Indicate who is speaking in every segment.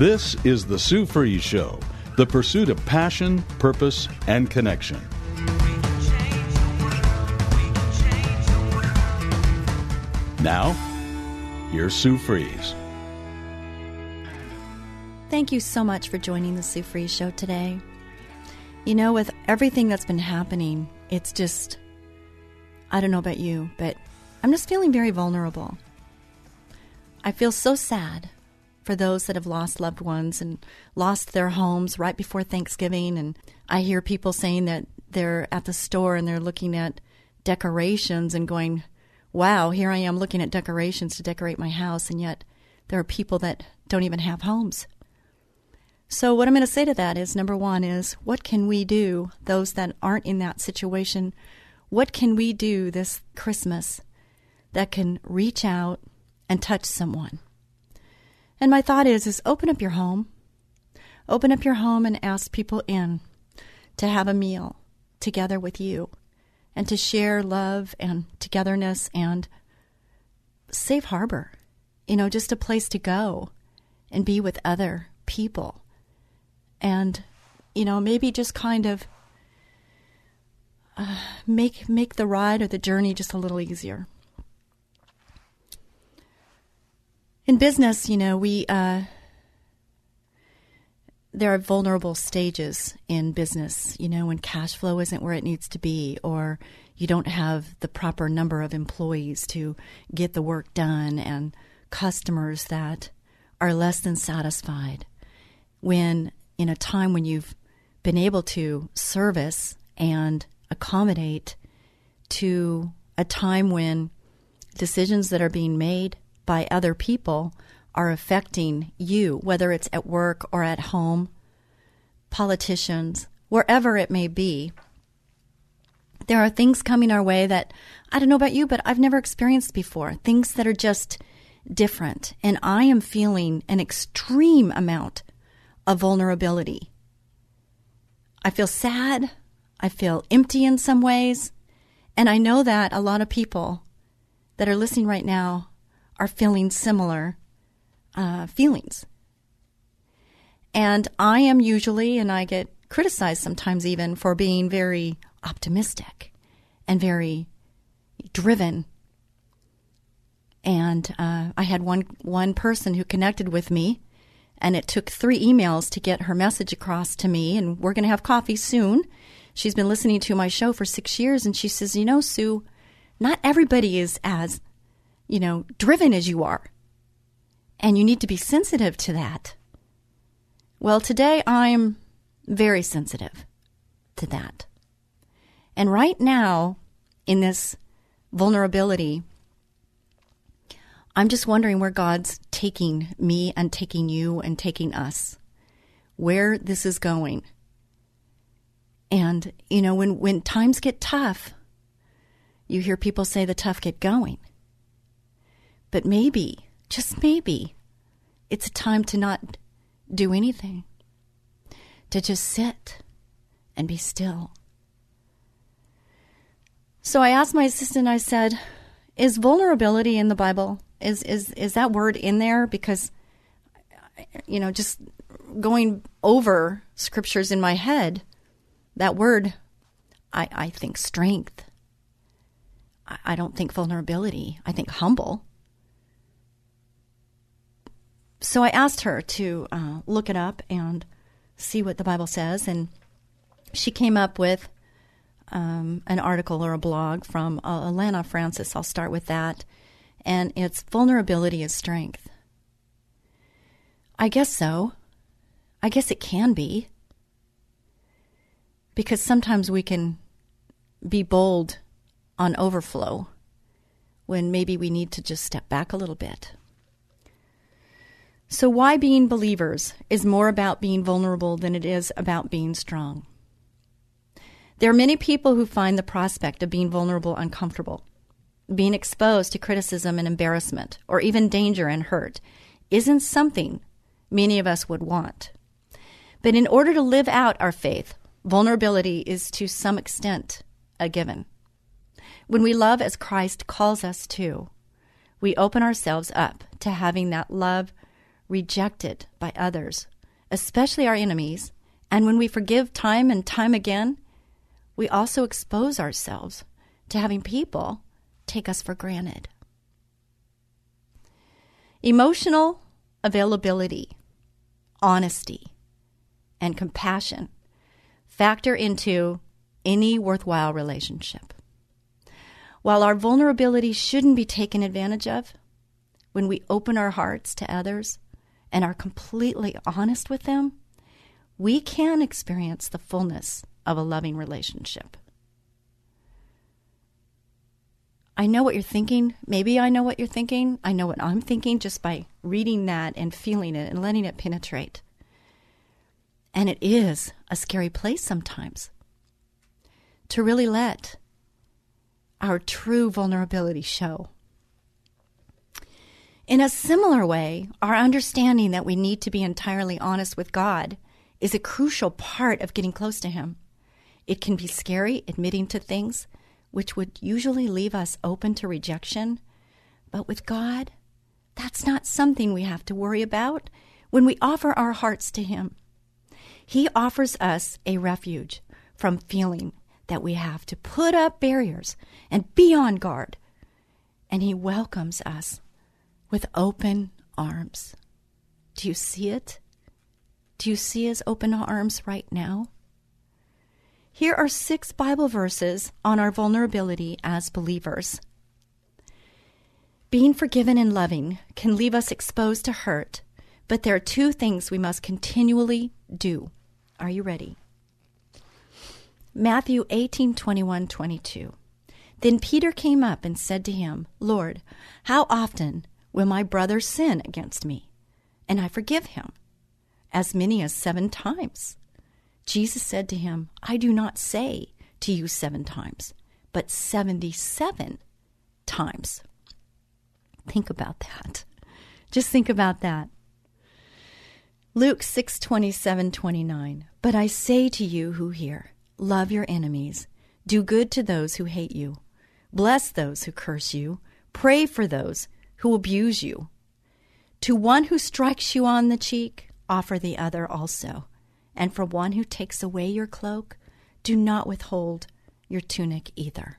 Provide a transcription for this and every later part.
Speaker 1: This is the Sue Fries Show, the pursuit of passion, purpose, and connection. Now, here's Sue Fries.
Speaker 2: Thank you so much for joining the Sue Fries Show today. You know, with everything that's been happening, it's just, I don't know about you, but I'm just feeling very vulnerable. I feel so sad for those that have lost loved ones and lost their homes right before Thanksgiving. And I hear people saying that they're at the store and they're looking at decorations and going, wow, here I am looking at decorations to decorate my house, and yet there are people that don't even have homes. So, what I'm going to say to that is number one is what can we do, those that aren't in that situation, what can we do this Christmas that can reach out and touch someone? And my thought is is open up your home. Open up your home and ask people in to have a meal together with you and to share love and togetherness and safe harbor. You know, just a place to go and be with other people. And you know, maybe just kind of uh, make make the ride or the journey just a little easier. In business, you know, we uh, there are vulnerable stages in business. You know, when cash flow isn't where it needs to be, or you don't have the proper number of employees to get the work done, and customers that are less than satisfied. When in a time when you've been able to service and accommodate to a time when decisions that are being made by other people are affecting you, whether it's at work or at home, politicians, wherever it may be. There are things coming our way that I don't know about you, but I've never experienced before. Things that are just different. And I am feeling an extreme amount of vulnerability. I feel sad. I feel empty in some ways. And I know that a lot of people that are listening right now are feeling similar uh, feelings. And I am usually, and I get criticized sometimes even for being very optimistic and very driven. And uh, I had one one person who connected with me, and it took three emails to get her message across to me. And we're going to have coffee soon. She's been listening to my show for six years, and she says, "You know, Sue, not everybody is as you know, driven as you are. And you need to be sensitive to that. Well, today I'm very sensitive to that. And right now, in this vulnerability, I'm just wondering where God's taking me and taking you and taking us, where this is going. And, you know, when, when times get tough, you hear people say the tough get going. But maybe, just maybe, it's a time to not do anything, to just sit and be still. So I asked my assistant, I said, is vulnerability in the Bible? Is, is, is that word in there? Because, you know, just going over scriptures in my head, that word, I, I think strength. I, I don't think vulnerability. I think humble. So I asked her to uh, look it up and see what the Bible says, and she came up with um, an article or a blog from uh, Alana Francis. I'll start with that, and it's vulnerability is strength. I guess so. I guess it can be. Because sometimes we can be bold on overflow when maybe we need to just step back a little bit. So, why being believers is more about being vulnerable than it is about being strong? There are many people who find the prospect of being vulnerable uncomfortable. Being exposed to criticism and embarrassment, or even danger and hurt, isn't something many of us would want. But in order to live out our faith, vulnerability is to some extent a given. When we love as Christ calls us to, we open ourselves up to having that love rejected by others, especially our enemies. And when we forgive time and time again, we also expose ourselves to having people take us for granted. Emotional availability, honesty, and compassion factor into any worthwhile relationship. While our vulnerability shouldn't be taken advantage of, when we open our hearts to others and are completely honest with them, we can experience the fullness of a loving relationship. I know what you're thinking. Maybe I know what you're thinking. I know what I'm thinking just by reading that and feeling it and letting it penetrate. And it is a scary place sometimes to really let our true vulnerability show. In a similar way, our understanding that we need to be entirely honest with God is a crucial part of getting close to Him. It can be scary admitting to things which would usually leave us open to rejection, but with God, that's not something we have to worry about when we offer our hearts to Him. He offers us a refuge from feeling that we have to put up barriers and be on guard. And He welcomes us with open arms. Do you see it? Do you see His open arms right now? Here are six Bible verses on our vulnerability as believers. Being forgiven and loving can leave us exposed to hurt, but there are two things we must continually do. Are you ready? Matthew 18 21 22. Then Peter came up and said to him, Lord, how often will my brother sin against me? And I forgive him? As many as seven times. Jesus said to him, I do not say to you seven times, but 77 times. Think about that. Just think about that. Luke 6 27 29. But I say to you who hear, Love your enemies. Do good to those who hate you. Bless those who curse you. Pray for those who abuse you. To one who strikes you on the cheek, offer the other also. And for one who takes away your cloak, do not withhold your tunic either.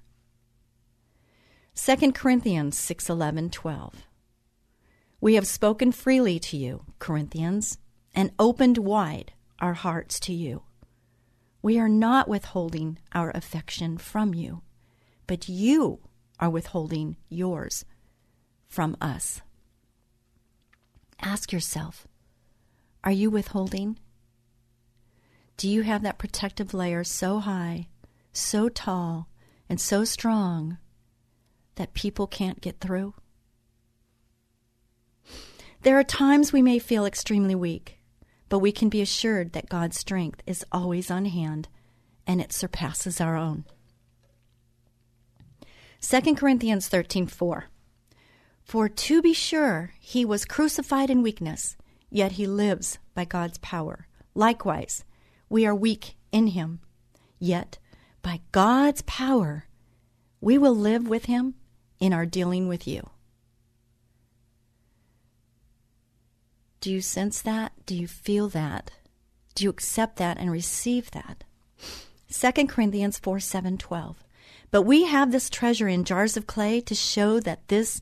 Speaker 2: 2 Corinthians 6 11 12. We have spoken freely to you, Corinthians, and opened wide our hearts to you. We are not withholding our affection from you, but you are withholding yours from us. Ask yourself are you withholding? Do you have that protective layer so high, so tall, and so strong that people can't get through? There are times we may feel extremely weak but we can be assured that God's strength is always on hand and it surpasses our own. 2 Corinthians 13:4 For to be sure he was crucified in weakness yet he lives by God's power likewise we are weak in him yet by God's power we will live with him in our dealing with you Do you sense that? Do you feel that? Do you accept that and receive that? 2 Corinthians 4 7 12. But we have this treasure in jars of clay to show that this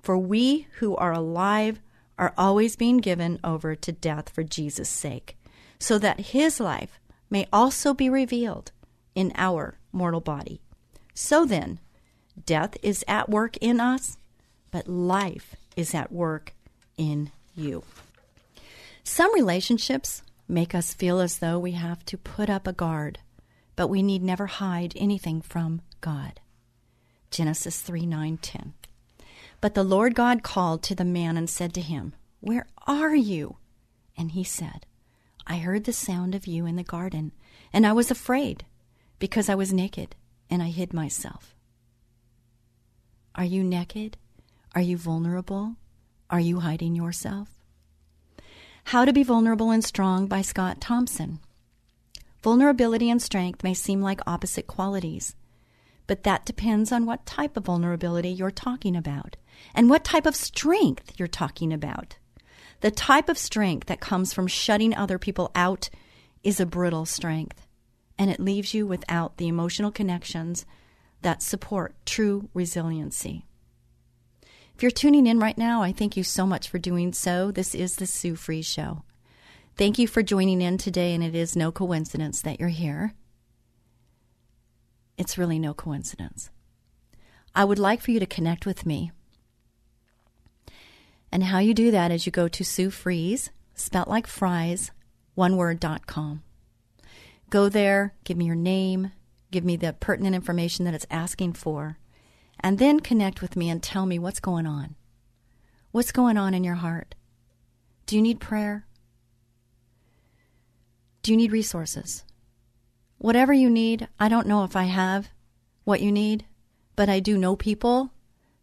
Speaker 2: For we who are alive are always being given over to death for Jesus' sake, so that his life may also be revealed in our mortal body. So then, death is at work in us, but life is at work in you. Some relationships make us feel as though we have to put up a guard, but we need never hide anything from God. Genesis 3 9 10. But the Lord God called to the man and said to him, Where are you? And he said, I heard the sound of you in the garden, and I was afraid, because I was naked, and I hid myself. Are you naked? Are you vulnerable? Are you hiding yourself? How to Be Vulnerable and Strong by Scott Thompson. Vulnerability and strength may seem like opposite qualities, but that depends on what type of vulnerability you're talking about and what type of strength you're talking about. The type of strength that comes from shutting other people out is a brittle strength, and it leaves you without the emotional connections that support true resiliency. If you're tuning in right now, I thank you so much for doing so. This is the Sue Fries Show. Thank you for joining in today, and it is no coincidence that you're here. It's really no coincidence. I would like for you to connect with me. And how you do that is you go to Sue Fries, spelt like fries, one word.com. Go there, give me your name, give me the pertinent information that it's asking for and then connect with me and tell me what's going on. What's going on in your heart? Do you need prayer? Do you need resources? Whatever you need, I don't know if I have what you need, but I do know people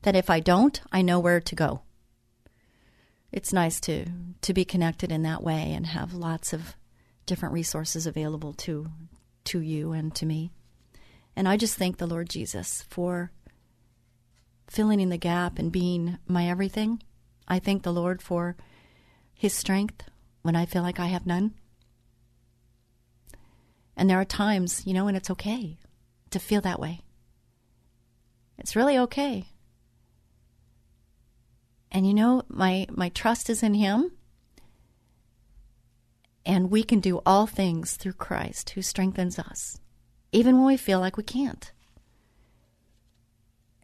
Speaker 2: that if I don't, I know where to go. It's nice to to be connected in that way and have lots of different resources available to to you and to me. And I just thank the Lord Jesus for filling in the gap and being my everything. I thank the Lord for His strength when I feel like I have none. And there are times, you know, and it's okay to feel that way. It's really okay. And you know, my, my trust is in Him. And we can do all things through Christ who strengthens us, even when we feel like we can't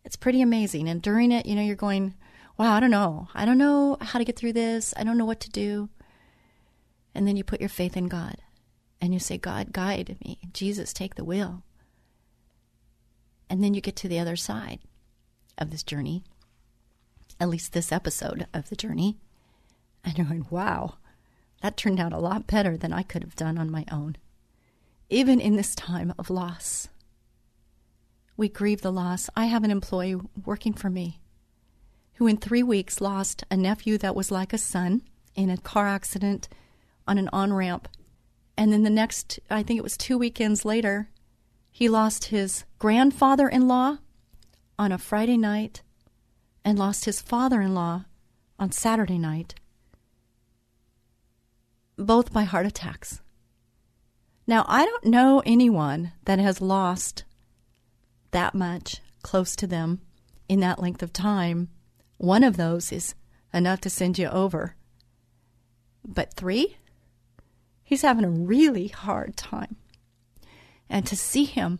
Speaker 2: it's pretty amazing. And during it, you know, you're going, wow, I don't know. I don't know how to get through this. I don't know what to do. And then you put your faith in God and you say, God, guide me. Jesus, take the wheel. And then you get to the other side of this journey, at least this episode of the journey. And you're going, wow, that turned out a lot better than I could have done on my own, even in this time of loss we grieve the loss. I have an employee working for me who, in three weeks, lost a nephew that was like a son in a car accident on an on ramp. And then the next, I think it was two weekends later, he lost his grandfather in law on a Friday night and lost his father in law on Saturday night, both by heart attacks. Now, I don't know anyone that has lost that much close to them in that length of time, one of those is enough to send you over. But three? He's having a really hard time. And to see him,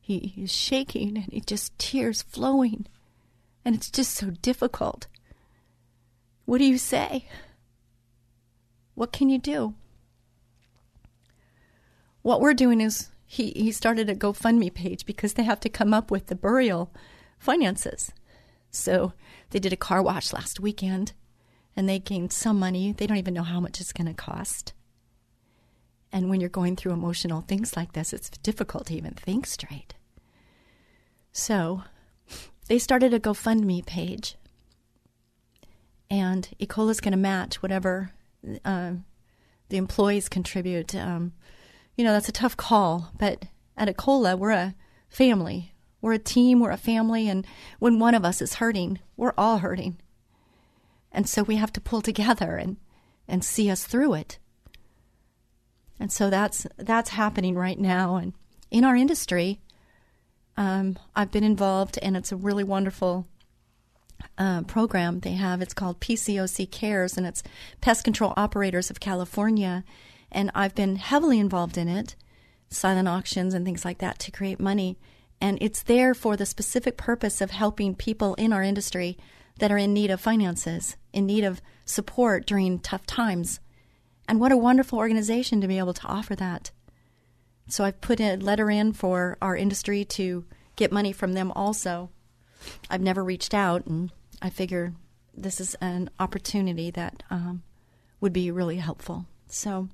Speaker 2: he is shaking and he just tears flowing. And it's just so difficult. What do you say? What can you do? What we're doing is he, he started a GoFundMe page because they have to come up with the burial finances. So they did a car wash last weekend and they gained some money. They don't even know how much it's going to cost. And when you're going through emotional things like this, it's difficult to even think straight. So they started a GoFundMe page, and Ecola's going to match whatever uh, the employees contribute. Um, you know, that's a tough call. But at Ecola, we're a family. We're a team, we're a family, and when one of us is hurting, we're all hurting. And so we have to pull together and, and see us through it. And so that's that's happening right now. And in our industry, um, I've been involved, and it's a really wonderful uh, program they have. It's called PCOC Cares, and it's Pest Control Operators of California. And I've been heavily involved in it, silent auctions and things like that to create money. And it's there for the specific purpose of helping people in our industry that are in need of finances, in need of support during tough times. And what a wonderful organization to be able to offer that. So I've put a letter in for our industry to get money from them also. I've never reached out, and I figure this is an opportunity that um, would be really helpful. So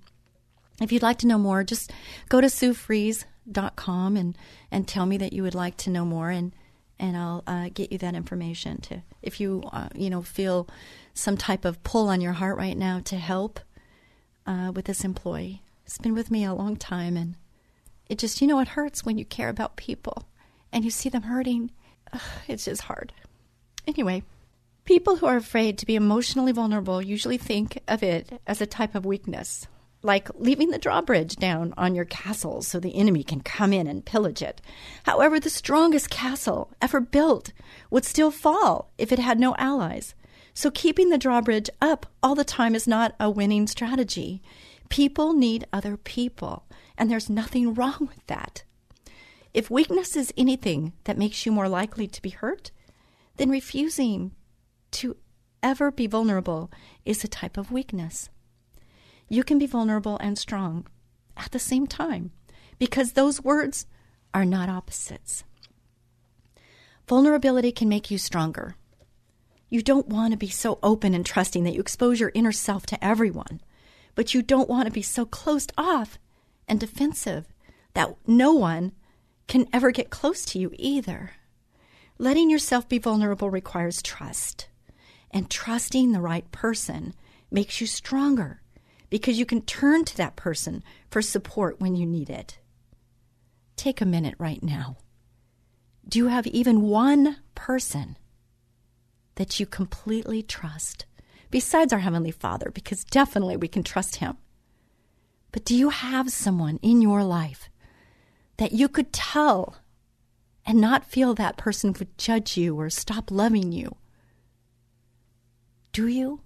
Speaker 2: if you'd like to know more, just go to suefries.com and, and tell me that you would like to know more, and, and I'll uh, get you that information. To If you, uh, you know, feel some type of pull on your heart right now to help uh, with this employee. It's been with me a long time, and it just, you know, it hurts when you care about people and you see them hurting. Ugh, it's just hard. Anyway, people who are afraid to be emotionally vulnerable usually think of it as a type of weakness, like leaving the drawbridge down on your castle so the enemy can come in and pillage it. However, the strongest castle ever built would still fall if it had no allies. So keeping the drawbridge up all the time is not a winning strategy. People need other people, and there's nothing wrong with that. If weakness is anything that makes you more likely to be hurt, then refusing to ever be vulnerable is a type of weakness. You can be vulnerable and strong at the same time because those words are not opposites. Vulnerability can make you stronger. You don't want to be so open and trusting that you expose your inner self to everyone but you don't want to be so closed off and defensive that no one can ever get close to you either. Letting yourself be vulnerable requires trust, and trusting the right person makes you stronger because you can turn to that person for support when you need it. Take a minute right now. Do you have even one person that you completely trust besides our Heavenly Father, because definitely we can trust Him. But do you have someone in your life that you could tell and not feel that person would judge you or stop loving you? Do you?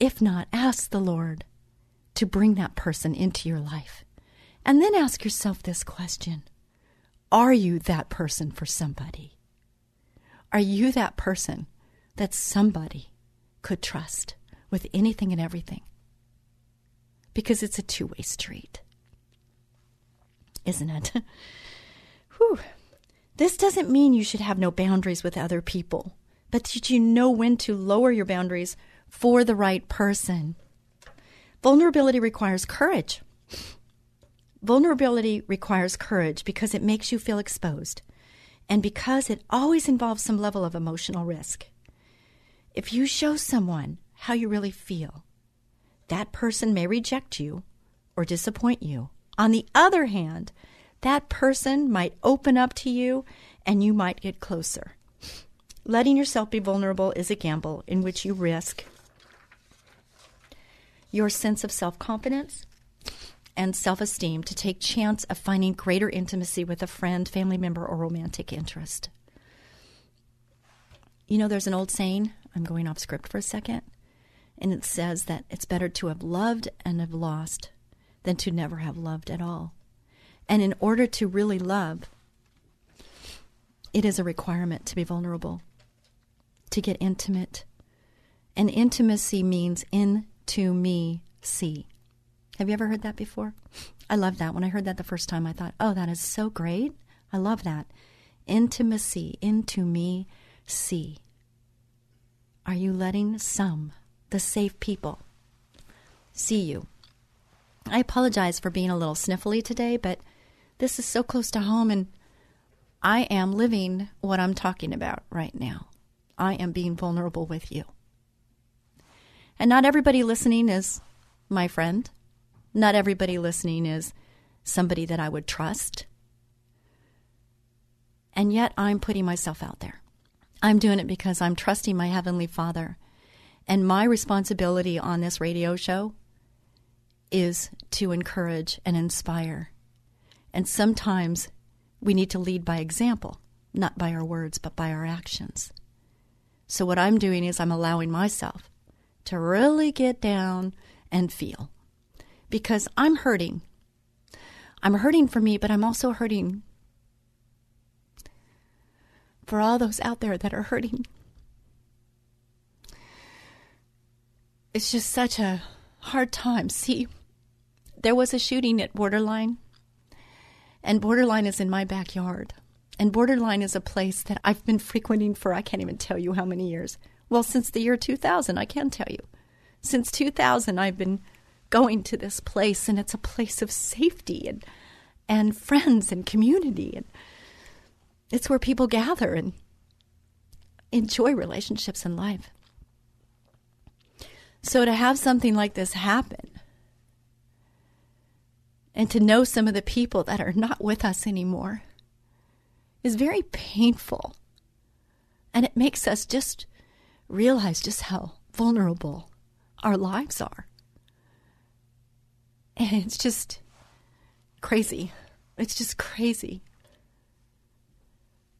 Speaker 2: If not, ask the Lord to bring that person into your life. And then ask yourself this question Are you that person for somebody? Are you that person that somebody could trust with anything and everything. Because it's a two way street, isn't it? Whew. This doesn't mean you should have no boundaries with other people, but did you know when to lower your boundaries for the right person? Vulnerability requires courage. Vulnerability requires courage because it makes you feel exposed and because it always involves some level of emotional risk. If you show someone how you really feel, that person may reject you or disappoint you. On the other hand, that person might open up to you and you might get closer. Letting yourself be vulnerable is a gamble in which you risk your sense of self confidence and self esteem to take chance of finding greater intimacy with a friend, family member, or romantic interest. You know, there's an old saying I'm going off script for a second. And it says that it's better to have loved and have lost than to never have loved at all. And in order to really love, it is a requirement to be vulnerable, to get intimate. And intimacy means into me see. Have you ever heard that before? I love that. When I heard that the first time, I thought, oh, that is so great. I love that. Intimacy, into me see. Are you letting some, the safe people, see you? I apologize for being a little sniffly today, but this is so close to home, and I am living what I'm talking about right now. I am being vulnerable with you. And not everybody listening is my friend. Not everybody listening is somebody that I would trust. And yet I'm putting myself out there. I'm doing it because I'm trusting my Heavenly Father. And my responsibility on this radio show is to encourage and inspire. And sometimes we need to lead by example, not by our words, but by our actions. So, what I'm doing is I'm allowing myself to really get down and feel because I'm hurting. I'm hurting for me, but I'm also hurting for all those out there that are hurting. It's just such a hard time. See, there was a shooting at Borderline, and Borderline is in my backyard. And Borderline is a place that I've been frequenting for I can't even tell you how many years. Well, since the year 2000, I can tell you. Since 2000, I've been going to this place, and it's a place of safety and and friends and community, and it's where people gather and enjoy relationships and life. So to have something like this happen, and to know some of the people that are not with us anymore is very painful. And it makes us just realize just how vulnerable our lives are. And it's just crazy. It's just crazy.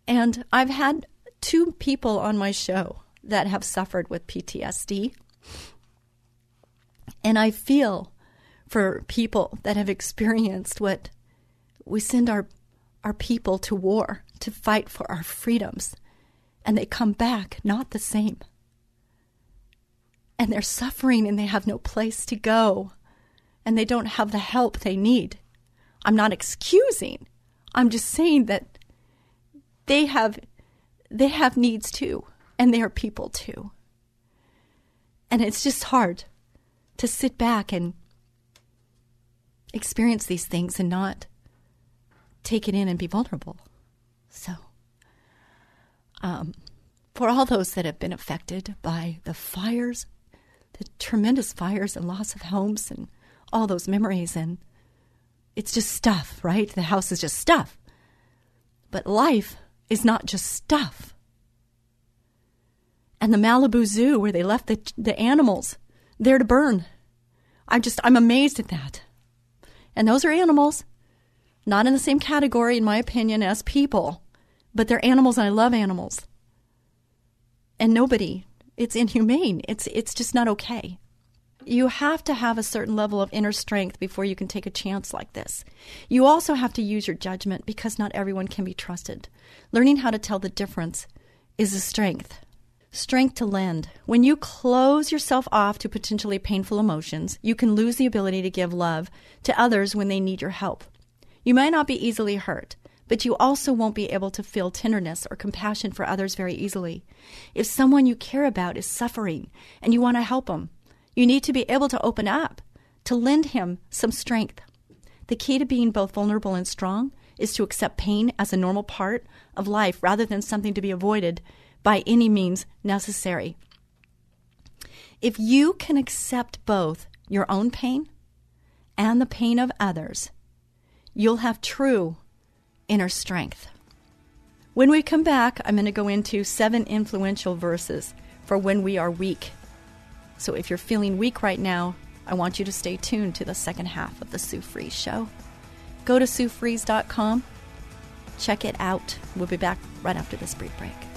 Speaker 2: And I've had two people on my show that have suffered with PTSD. And I feel for people that have experienced what we send our our people to war to fight for our freedoms. And they come back not the same. And they're suffering and they have no place to go. And they don't have the help they need. I'm not excusing. I'm just saying that they have they have needs too. And they are people too. And it's just hard to sit back and experience these things and not take it in and be vulnerable. So, um, for all those that have been affected by the fires, the tremendous fires and loss of homes and all those memories, and it's just stuff, right? The house is just stuff. But life is not just stuff. And the Malibu Zoo, where they left the, the animals there to burn. I'm just, I'm amazed at that. And those are animals, not in the same category, in my opinion, as people, but they're animals, and I love animals. And nobody, it's inhumane. It's, it's just not okay. You have to have a certain level of inner strength before you can take a chance like this. You also have to use your judgment because not everyone can be trusted. Learning how to tell the difference is a strength. Strength to lend. When you close yourself off to potentially painful emotions, you can lose the ability to give love to others when they need your help. You might not be easily hurt, but you also won't be able to feel tenderness or compassion for others very easily. If someone you care about is suffering and you want to help them, you need to be able to open up, to lend him some strength. The key to being both vulnerable and strong is to accept pain as a normal part of life rather than something to be avoided by any means necessary. If you can accept both your own pain and the pain of others, you'll have true inner strength. When we come back, I'm going to go into seven influential verses for when we are weak. So if you're feeling weak right now, I want you to stay tuned to the second half of the Sue Fries Show. Go to SueFries.com, check it out. We'll be back right after this brief break.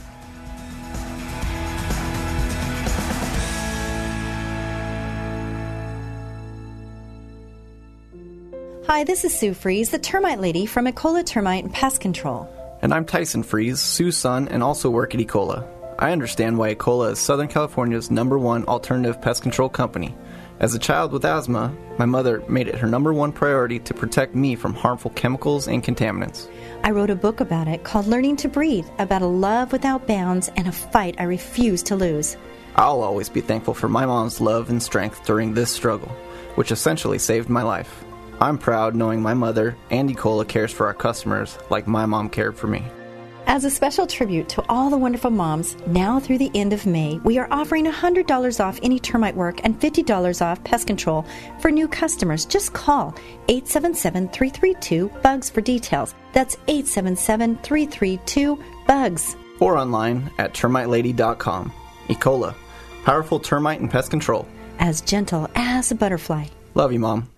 Speaker 2: Hi, this is Sue Fries, the termite lady from Ecola Termite and Pest Control.
Speaker 3: And I'm Tyson Fries, Sue's son, and also work at Ecola. I understand why Ecola is Southern California's number one alternative pest control company. As a child with asthma, my mother made it her number one priority to protect me from harmful chemicals and contaminants.
Speaker 2: I wrote a book about it called Learning to Breathe, about a love without bounds and a fight I refuse to lose.
Speaker 3: I'll always be thankful for my mom's love and strength during this struggle, which essentially saved my life. I'm proud knowing my mother, and Ecola, cares for our customers like my mom cared for me.
Speaker 2: As a special tribute to all the wonderful moms, now through the end of May, we are offering $100 off any termite work and $50 off pest control for new customers. Just call 877 332 BUGS for details. That's 877 332 BUGS.
Speaker 3: Or online at termitelady.com. Ecola, powerful termite and pest control.
Speaker 2: As gentle as a butterfly.
Speaker 3: Love you, Mom.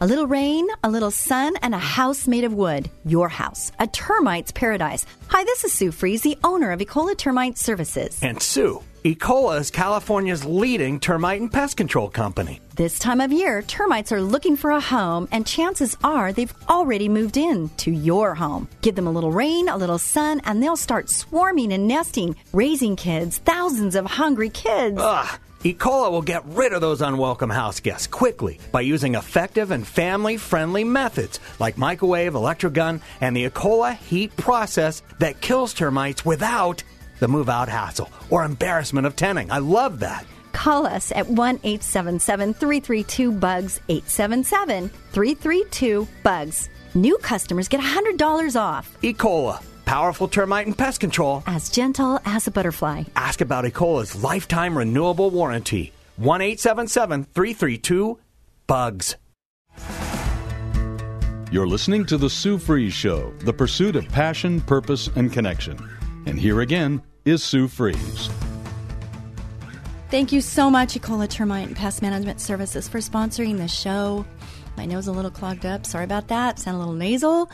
Speaker 4: A little rain, a little sun, and a house made of wood. Your house. A termite's paradise. Hi, this is Sue Fries, the owner of Ecola Termite Services.
Speaker 5: And Sue, Ecola is California's leading termite and pest control company.
Speaker 4: This time of year, termites are looking for a home, and chances are they've already moved in to your home. Give them a little rain, a little sun, and they'll start swarming and nesting, raising kids, thousands of hungry kids.
Speaker 5: Ugh. Ecola will get rid of those unwelcome house guests quickly by using effective and family friendly methods like microwave, electrogun, and the Ecola heat process that kills termites without the move out hassle or embarrassment of tenting. I love that.
Speaker 4: Call us at 1 877 332 BUGS, 877 332 BUGS. New customers get $100 off.
Speaker 5: Ecola, powerful termite and pest control.
Speaker 4: As gentle as a butterfly.
Speaker 5: Ask about Ecola's lifetime renewable warranty. 1 877 332 BUGS.
Speaker 1: You're listening to The Sue Fries Show, the pursuit of passion, purpose, and connection. And here again is Sue Fries.
Speaker 2: Thank you so much, Ecola Termite and Pest Management Services, for sponsoring the show. My nose a little clogged up. Sorry about that. Sound a little nasal.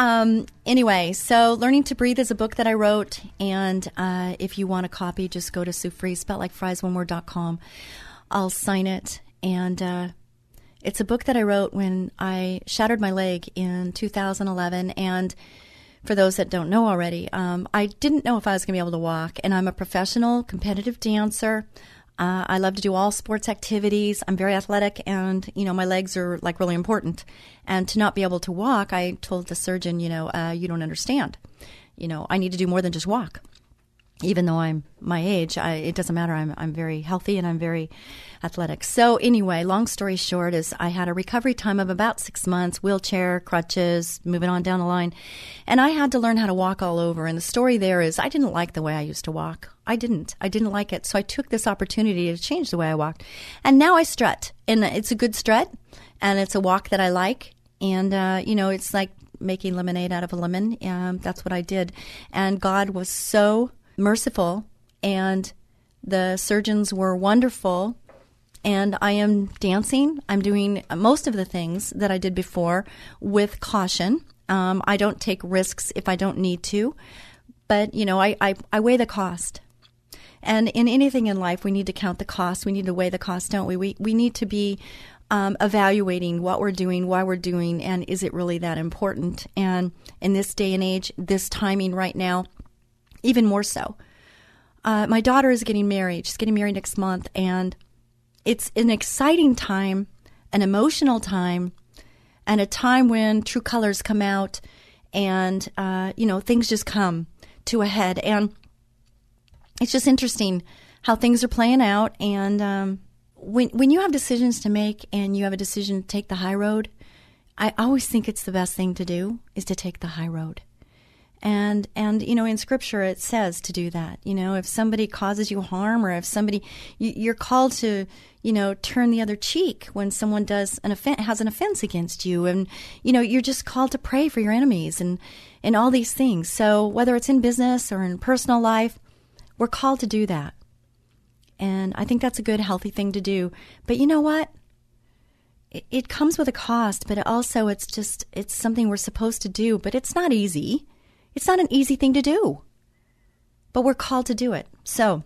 Speaker 2: Um, anyway, so Learning to Breathe is a book that I wrote, and uh, if you want a copy, just go to Sue Fries, spelled like fries, one word.com. I'll sign it, and uh, it's a book that I wrote when I shattered my leg in 2011, and for those that don't know already, um, I didn't know if I was going to be able to walk, and I'm a professional competitive dancer. Uh, I love to do all sports activities. I'm very athletic, and you know my legs are like really important. And to not be able to walk, I told the surgeon, you know, uh, you don't understand. You know, I need to do more than just walk even though I'm my age, I, it doesn't matter. I'm I'm very healthy and I'm very athletic. So anyway, long story short is I had a recovery time of about six months, wheelchair, crutches, moving on down the line, and I had to learn how to walk all over. And the story there is I didn't like the way I used to walk. I didn't. I didn't like it. So I took this opportunity to change the way I walked, and now I strut, and it's a good strut, and it's a walk that I like. And uh, you know, it's like making lemonade out of a lemon. Um, that's what I did, and God was so merciful, and the surgeons were wonderful. And I am dancing. I'm doing most of the things that I did before with caution. Um, I don't take risks if I don't need to, but you know, I, I, I weigh the cost. And in anything in life, we need to count the cost. We need to weigh the cost, don't we? We we need to be um, evaluating what we're doing, why we're doing, and is it really that important? And in this day and age, this timing right now, even more so. Uh, my daughter is getting married. She's getting married next month, and it's an exciting time, an emotional time, and a time when true colors come out, and uh, you know things just come to a head, and it's just interesting how things are playing out. And um, when when you have decisions to make, and you have a decision to take the high road, I always think it's the best thing to do is to take the high road. And and you know in scripture it says to do that. You know if somebody causes you harm or if somebody you, are called to you know turn the other cheek when someone does an offense has an offense against you. And you know you're just called to pray for your enemies and and all these things. So whether it's in business or in personal life we're called to do that. And i think that's a good healthy thing to do. But you know what? It, it comes with a cost but also it's just it's something we're supposed to do but it's not easy. It's not an easy thing to do, but we're called to do it. So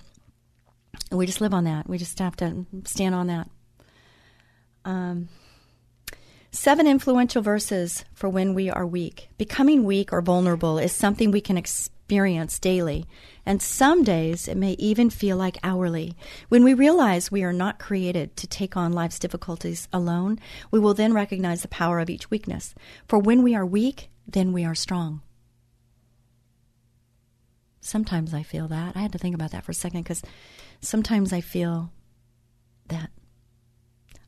Speaker 2: we just live on that. We just have to stand on that. Um, seven influential verses for when we are weak. Becoming weak or vulnerable is something we can experience daily, and some days it may even feel like hourly. When we realize we are not created to take on life's difficulties alone, we will then recognize the power of each weakness. For when we are weak, then we are strong. Sometimes I feel that. I had to think about that for a second because sometimes I feel that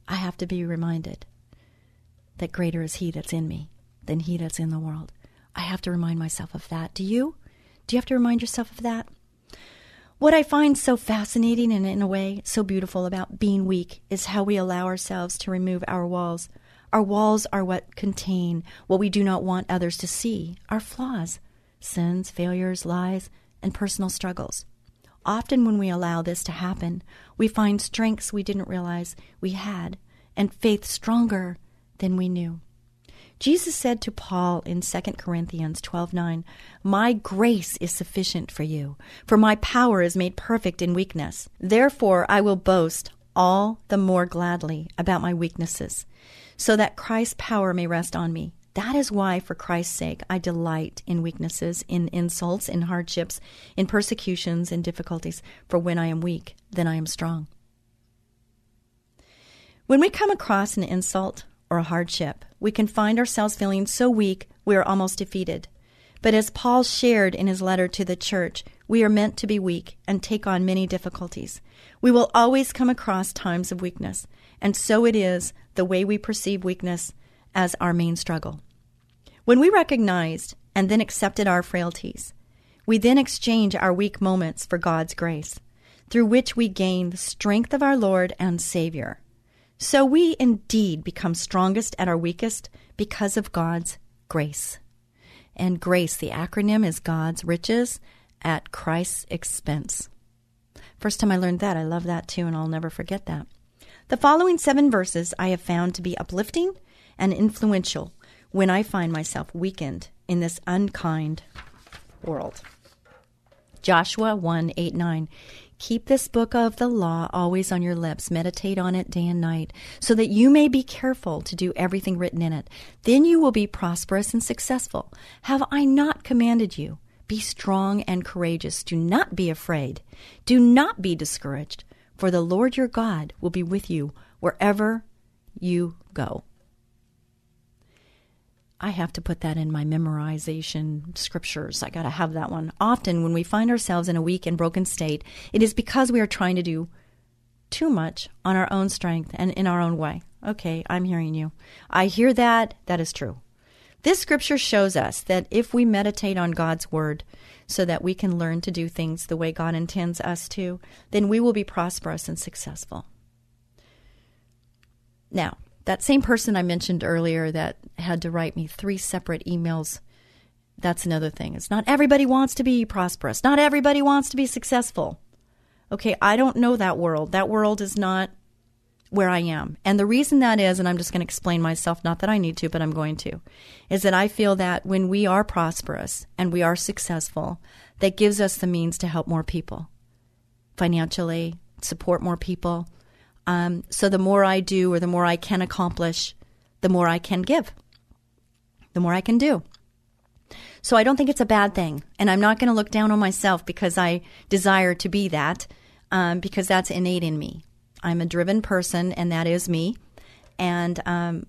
Speaker 2: I have to be reminded that greater is He that's in me than He that's in the world. I have to remind myself of that. Do you? Do you have to remind yourself of that? What I find so fascinating and, in a way, so beautiful about being weak is how we allow ourselves to remove our walls. Our walls are what contain what we do not want others to see our flaws, sins, failures, lies, and personal struggles. Often, when we allow this to happen, we find strengths we didn't realize we had and faith stronger than we knew. Jesus said to Paul in 2 Corinthians 12:9, "My grace is sufficient for you, for my power is made perfect in weakness. Therefore I will boast all the more gladly about my weaknesses, so that Christ's power may rest on me." That is why, for Christ's sake, I delight in weaknesses, in insults, in hardships, in persecutions, in difficulties. For when I am weak, then I am strong. When we come across an insult or a hardship, we can find ourselves feeling so weak we are almost defeated. But as Paul shared in his letter to the church, we are meant to be weak and take on many difficulties. We will always come across times of weakness, and so it is the way we perceive weakness as our main struggle. When we recognized and then accepted our frailties, we then exchange our weak moments for God's grace, through which we gain the strength of our Lord and Savior. So we indeed become strongest at our weakest because of God's grace. And grace, the acronym is God's riches at Christ's expense. First time I learned that, I love that too, and I'll never forget that. The following seven verses I have found to be uplifting and influential when I find myself weakened in this unkind world. Joshua 1 8 9. Keep this book of the law always on your lips. Meditate on it day and night, so that you may be careful to do everything written in it. Then you will be prosperous and successful. Have I not commanded you? Be strong and courageous. Do not be afraid. Do not be discouraged, for the Lord your God will be with you wherever you go. I have to put that in my memorization scriptures. I got to have that one. Often, when we find ourselves in a weak and broken state, it is because we are trying to do too much on our own strength and in our own way. Okay, I'm hearing you. I hear that. That is true. This scripture shows us that if we meditate on God's word so that we can learn to do things the way God intends us to, then we will be prosperous and successful. Now, that same person I mentioned earlier that had to write me three separate emails. That's another thing. It's not everybody wants to be prosperous. Not everybody wants to be successful. Okay, I don't know that world. That world is not where I am. And the reason that is, and I'm just going to explain myself, not that I need to, but I'm going to, is that I feel that when we are prosperous and we are successful, that gives us the means to help more people financially, support more people, um, so the more I do or the more I can accomplish, the more I can give, the more I can do. So I don't think it's a bad thing. And I'm not going to look down on myself because I desire to be that, um, because that's innate in me. I'm a driven person, and that is me. And, um,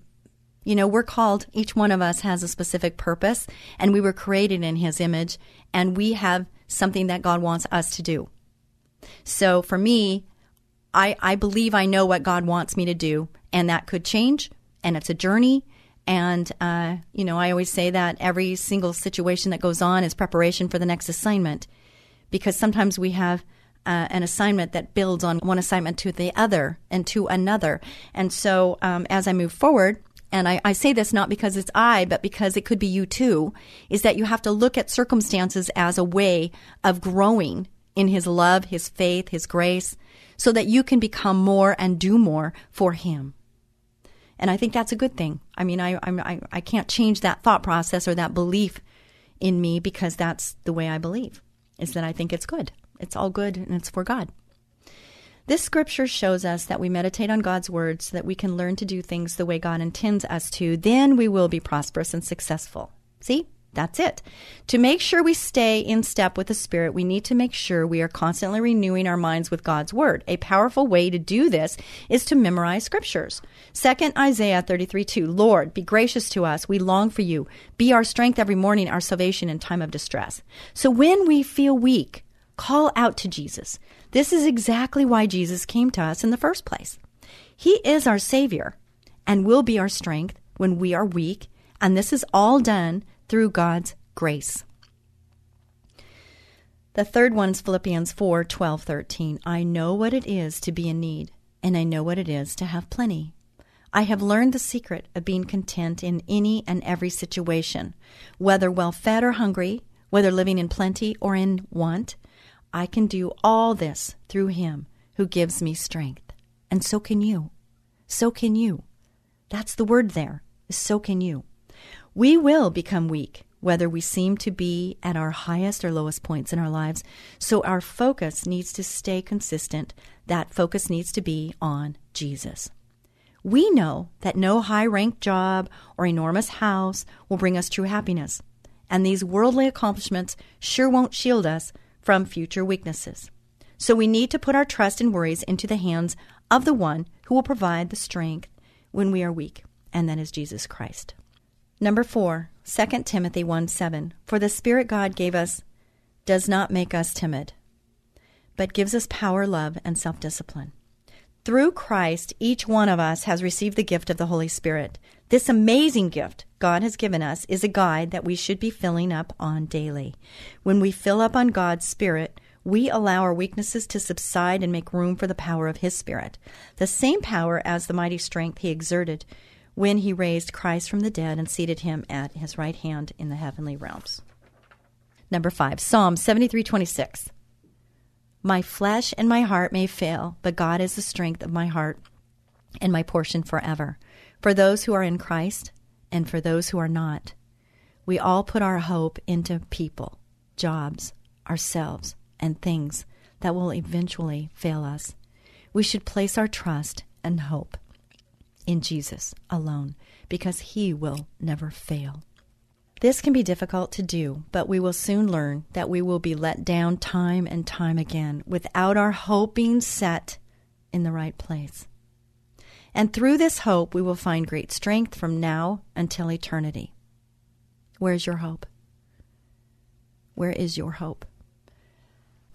Speaker 2: you know, we're called, each one of us has a specific purpose, and we were created in His image, and we have something that God wants us to do. So for me, I, I believe I know what God wants me to do, and that could change, and it's a journey. And, uh, you know, I always say that every single situation that goes on is preparation for the next assignment because sometimes we have uh, an assignment that builds on one assignment to the other and to another. And so um, as I move forward, and I, I, say this not because it's I, but because it could be you too, is that you have to look at circumstances as a way of growing in His love, His faith, His grace, so that you can become more and do more for Him. And I think that's a good thing. I mean, I, I, I can't change that thought process or that belief in me because that's the way I believe, is that I think it's good. It's all good and it's for God. This scripture shows us that we meditate on God's word so that we can learn to do things the way God intends us to. Then we will be prosperous and successful. See? That's it. To make sure we stay in step with the Spirit, we need to make sure we are constantly renewing our minds with God's Word. A powerful way to do this is to memorize scriptures. Second Isaiah 33 2. Lord, be gracious to us. We long for you. Be our strength every morning, our salvation in time of distress. So when we feel weak, call out to Jesus. This is exactly why Jesus came to us in the first place. He is our Savior and will be our strength when we are weak. And this is all done through God's grace. The third one's Philippians 4 12, 13. I know what it is to be in need, and I know what it is to have plenty. I have learned the secret of being content in any and every situation, whether well fed or hungry, whether living in plenty or in want. I can do all this through Him who gives me strength. And so can you. So can you. That's the word there. so can you. We will become weak, whether we seem to be at our highest or lowest points in our lives. So our focus needs to stay consistent. That focus needs to be on Jesus. We know that no high ranked job or enormous house will bring us true happiness, and these worldly accomplishments sure won't shield us from future weaknesses. So we need to put our trust and worries into the hands of the one who will provide the strength when we are weak, and that is Jesus Christ. Number four, 2 Timothy 1 7. For the Spirit God gave us does not make us timid, but gives us power, love, and self discipline. Through Christ, each one of us has received the gift of the Holy Spirit. This amazing gift God has given us is a guide that we should be filling up on daily. When we fill up on God's Spirit, we allow our weaknesses to subside and make room for the power of His Spirit, the same power as the mighty strength He exerted when He raised Christ from the dead and seated Him at His right hand in the heavenly realms. Number five, Psalm 73:26. My flesh and my heart may fail, but God is the strength of my heart and my portion forever. For those who are in Christ and for those who are not, we all put our hope into people, jobs, ourselves, and things that will eventually fail us. We should place our trust and hope in Jesus alone because he will never fail. This can be difficult to do, but we will soon learn that we will be let down time and time again without our hope being set in the right place. And through this hope, we will find great strength from now until eternity. Where's your hope? Where is your hope?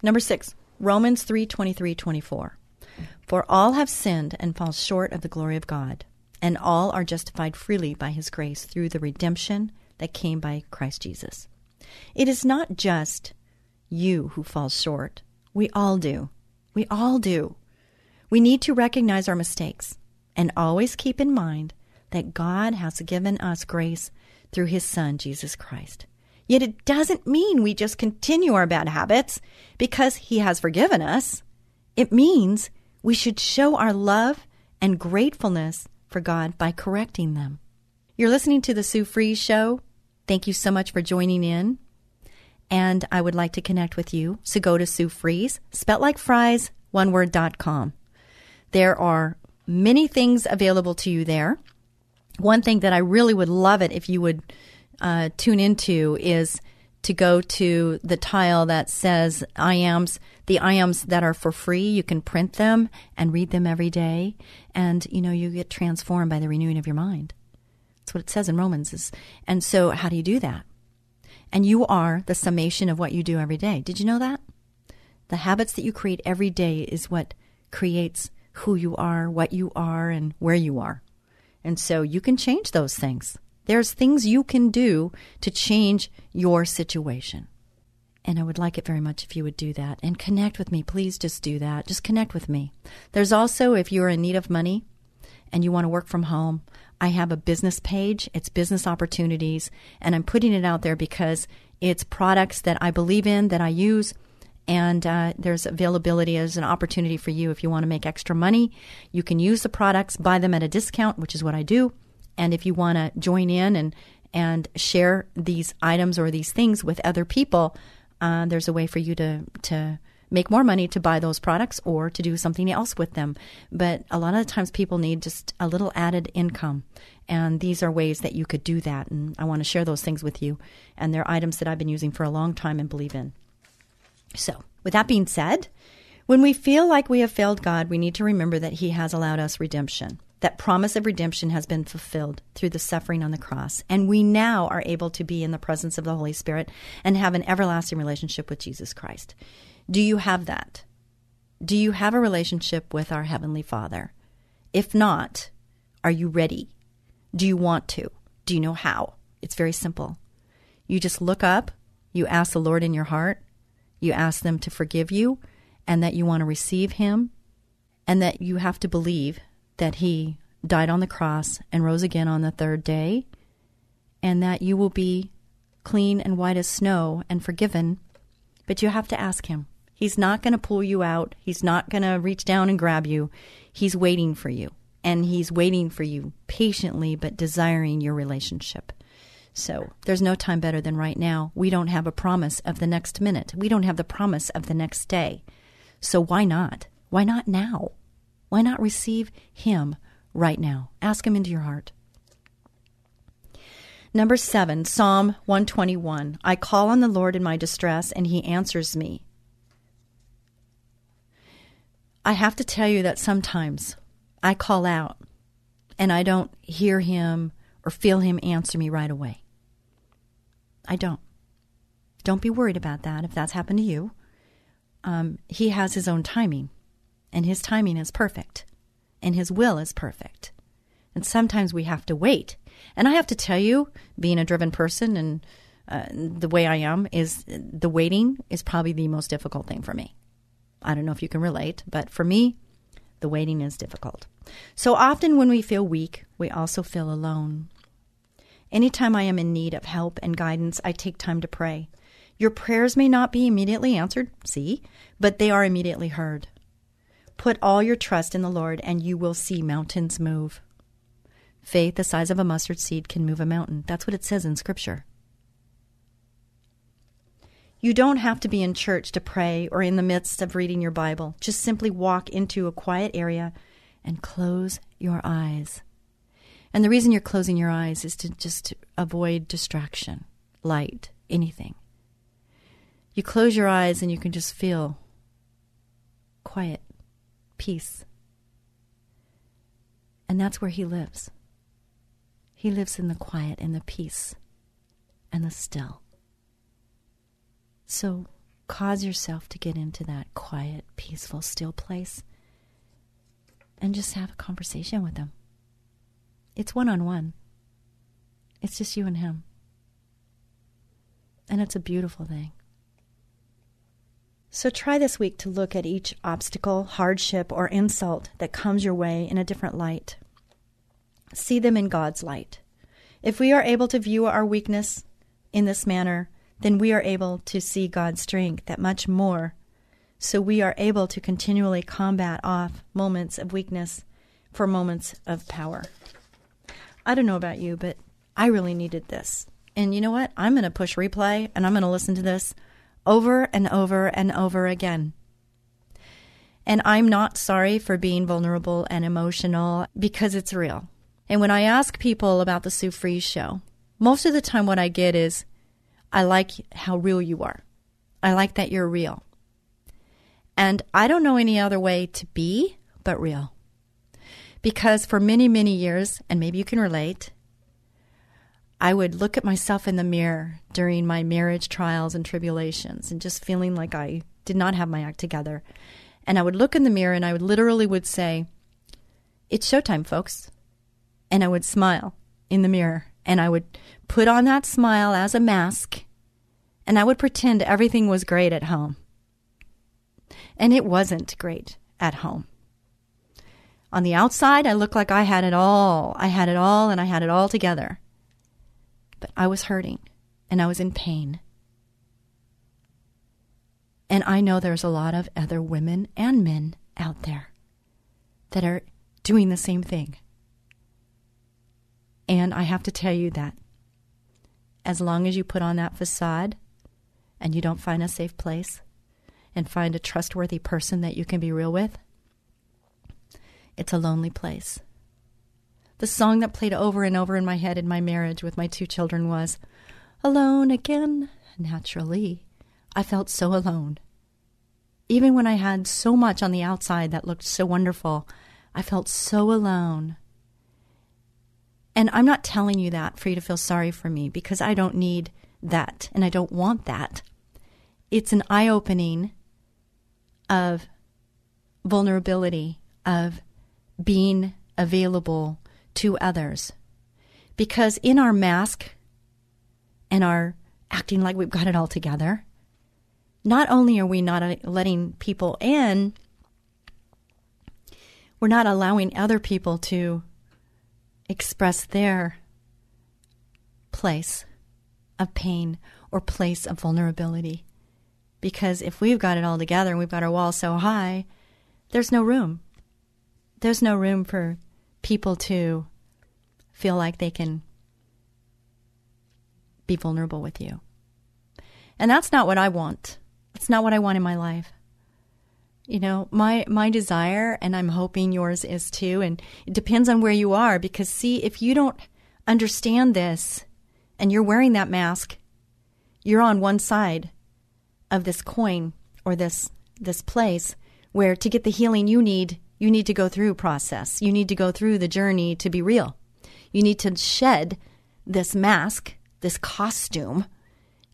Speaker 2: Number six, Romans 3 23 24. For all have sinned and fall short of the glory of God, and all are justified freely by his grace through the redemption that came by Christ Jesus. It is not just you who fall short. We all do. We all do. We need to recognize our mistakes and always keep in mind that God has given us grace through his Son, Jesus Christ. Yet it doesn't mean we just continue our bad habits because he has forgiven us. It means we should show our love and gratefulness for God by correcting them. You're listening to the Sue Fries Show. Thank you so much for joining in. And I would like to connect with you. So go to Sue Fries, spelt like fries, one word dot com. There are many things available to you there. One thing that I really would love it if you would uh, tune into is to go to the tile that says IAMs, the IAMs that are for free. You can print them and read them every day. And, you know, you get transformed by the renewing of your mind. That's what it says in Romans. Is, and so, how do you do that? And you are the summation of what you do every day. Did you know that? The habits that you create every day is what creates who you are, what you are, and where you are. And so you can change those things. There's things you can do to change your situation. And I would like it very much if you would do that and connect with me. Please just do that. Just connect with me. There's also, if you're in need of money and you want to work from home, I have a business page. It's business opportunities, and I'm putting it out there because it's products that I believe in, that I use, and uh, there's availability as an opportunity for you if you want to make extra money. You can use the products, buy them at a discount, which is what I do. And if you want to join in and and share these items or these things with other people, uh, there's a way for you to to make more money to buy those products or to do something else with them. But a lot of the times people need just a little added income. And these are ways that you could do that. And I want to share those things with you. And they're items that I've been using for a long time and believe in. So, with that being said, when we feel like we have failed God, we need to remember that He has allowed us redemption. That promise of redemption has been fulfilled through the suffering on the cross. And we now are able to be in the presence of the Holy Spirit and have an everlasting relationship with Jesus Christ. Do you have that? Do you have a relationship with our Heavenly Father? If not, are you ready? Do you want to? Do you know how? It's very simple. You just look up, you ask the Lord in your heart, you ask them to forgive you, and that you want to receive Him, and that you have to believe that He died on the cross and rose again on the third day, and that you will be clean and white as snow and forgiven. But you have to ask Him. He's not going to pull you out. He's not going to reach down and grab you. He's waiting for you. and He's waiting for you patiently, but desiring your relationship. So there's no time better than right now. We don't have a promise of the next minute. We don't have the promise of the next day. So why not? Why not now? Why not receive Him right now? Ask Him into your heart. Number seven, Psalm 121. I call on the Lord in my distress, and He answers me. I have to tell you that sometimes I call out and I don't hear Him or feel Him answer me right away. I don't. Don't be worried about that if that's happened to you. Um, he has his own timing, and his timing is perfect, and his will is perfect. And sometimes we have to wait. And I have to tell you, being a driven person and uh, the way I am, is the waiting is probably the most difficult thing for me. I don't know if you can relate, but for me, the waiting is difficult. So often when we feel weak, we also feel alone. Anytime I am in need of help and guidance, I take time to pray. Your prayers may not be immediately answered, see, but they are immediately heard. Put all your trust in the Lord, and you will see mountains move. Faith the size of a mustard seed can move a mountain. That's what it says in Scripture. You don't have to be in church to pray or in the midst of reading your Bible. Just simply walk into a quiet area and close your eyes. And the reason you're closing your eyes is to just avoid distraction, light, anything. You close your eyes and you can just feel quiet, peace. And that's where he lives. He lives in the quiet and the peace and the still. So cause yourself to get into that quiet, peaceful, still place and just have a conversation with him. It's one on one, it's just you and him. And it's a beautiful thing. So try this week to look at each obstacle, hardship, or insult that comes your way in a different light. See them in God's light. If we are able to view our weakness in this manner, then we are able to see God's strength that much more. So we are able to continually combat off moments of weakness for moments of power. I don't know about you, but I really needed this. And you know what? I'm going to push replay and I'm going to listen to this over and over and over again. And I'm not sorry for being vulnerable and emotional because it's real. And when I ask people about the Sue Fries show, most of the time what I get is, I like how real you are. I like that you're real. And I don't know any other way to be but real. Because for many, many years, and maybe you can relate, I would look at myself in the mirror during my marriage trials and tribulations and just feeling like I did not have my act together. And I would look in the mirror and I would literally would say, "It's showtime, folks." And I would smile in the mirror and I would put on that smile as a mask and I would pretend everything was great at home. And it wasn't great at home. On the outside, I looked like I had it all. I had it all and I had it all together. But I was hurting and I was in pain. And I know there's a lot of other women and men out there that are doing the same thing. And I have to tell you that as long as you put on that facade and you don't find a safe place and find a trustworthy person that you can be real with, it's a lonely place. The song that played over and over in my head in my marriage with my two children was Alone Again. Naturally, I felt so alone. Even when I had so much on the outside that looked so wonderful, I felt so alone. And I'm not telling you that for you to feel sorry for me because I don't need that and I don't want that. It's an eye opening of vulnerability, of being available to others. Because in our mask and our acting like we've got it all together, not only are we not letting people in, we're not allowing other people to express their place of pain or place of vulnerability. Because if we've got it all together and we've got our wall so high, there's no room. There's no room for people to feel like they can be vulnerable with you. And that's not what I want. It's not what I want in my life. You know, my my desire and I'm hoping yours is too and it depends on where you are because see if you don't understand this and you're wearing that mask, you're on one side of this coin or this this place where to get the healing you need, you need to go through process. You need to go through the journey to be real. You need to shed this mask, this costume.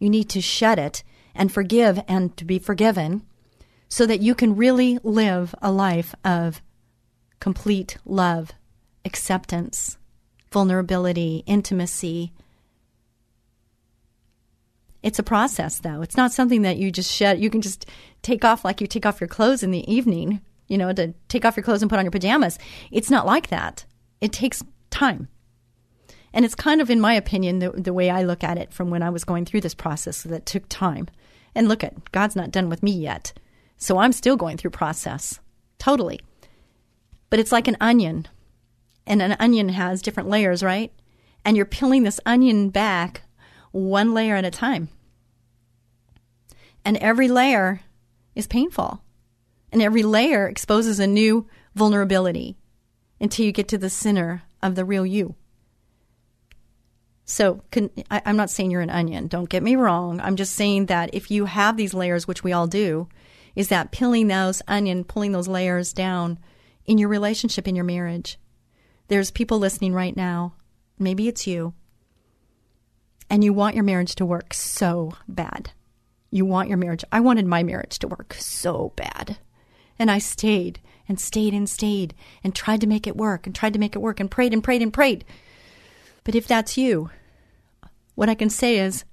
Speaker 2: You need to shed it and forgive and to be forgiven so that you can really live a life of complete love, acceptance, vulnerability, intimacy. It's a process, though. It's not something that you just shed. You can just take off like you take off your clothes in the evening, you know, to take off your clothes and put on your pajamas. It's not like that. It takes time. And it's kind of, in my opinion, the, the way I look at it from when I was going through this process that took time. And look at God's not done with me yet. So I'm still going through process. Totally. But it's like an onion. And an onion has different layers, right? And you're peeling this onion back one layer at a time. And every layer is painful. And every layer exposes a new vulnerability until you get to the center of the real you. So can, I, I'm not saying you're an onion. Don't get me wrong. I'm just saying that if you have these layers, which we all do, is that peeling those onion, pulling those layers down in your relationship, in your marriage. There's people listening right now. Maybe it's you. And you want your marriage to work so bad. You want your marriage. I wanted my marriage to work so bad. And I stayed and stayed and stayed and tried to make it work and tried to make it work and prayed and prayed and prayed. But if that's you, what I can say is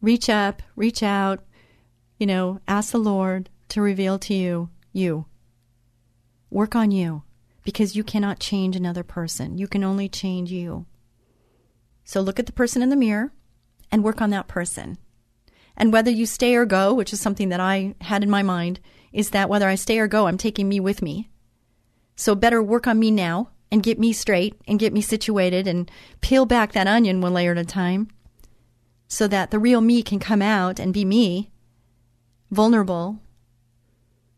Speaker 2: reach up, reach out, you know, ask the Lord to reveal to you you. Work on you because you cannot change another person. You can only change you. So look at the person in the mirror and work on that person. And whether you stay or go, which is something that I had in my mind, is that whether I stay or go, I'm taking me with me. So better work on me now and get me straight and get me situated and peel back that onion one layer at a time so that the real me can come out and be me vulnerable,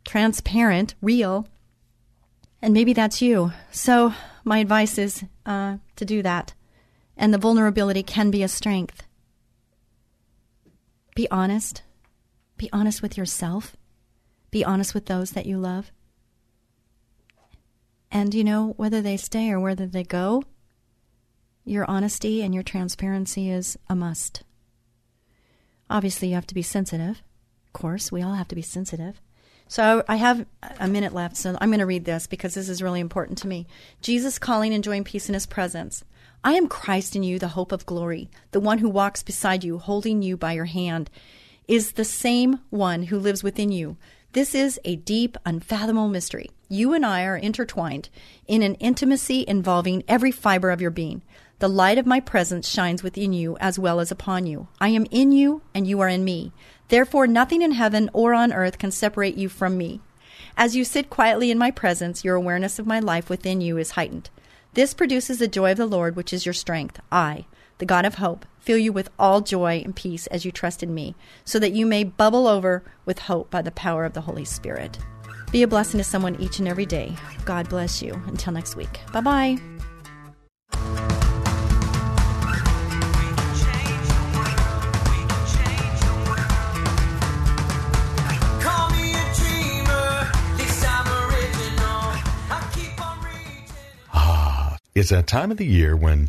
Speaker 2: transparent, real. And maybe that's you. So, my advice is uh, to do that. And the vulnerability can be a strength. Be honest. Be honest with yourself. Be honest with those that you love. And you know, whether they stay or whether they go, your honesty and your transparency is a must. Obviously, you have to be sensitive Of course, we all have to be sensitive. So I have a minute left, so I'm going to read this because this is really important to me. Jesus calling, and enjoying peace in his presence. I am Christ in you, the hope of glory. The one who walks beside you, holding you by your hand, is the same one who lives within you. This is a deep, unfathomable mystery. You and I are intertwined in an intimacy involving every fiber of your being. The light of my presence shines within you as well as upon you. I am in you, and you are in me. Therefore, nothing in heaven or on earth can separate you from me. As you sit quietly in my presence, your awareness of my life within you is heightened. This produces the joy of the Lord, which is your strength. I, the God of hope, fill you with all joy and peace as you trust in me, so that you may bubble over with hope by the power of the Holy Spirit. Be a blessing to someone each and every day. God bless you. Until next week. Bye bye.
Speaker 1: It's that time of the year when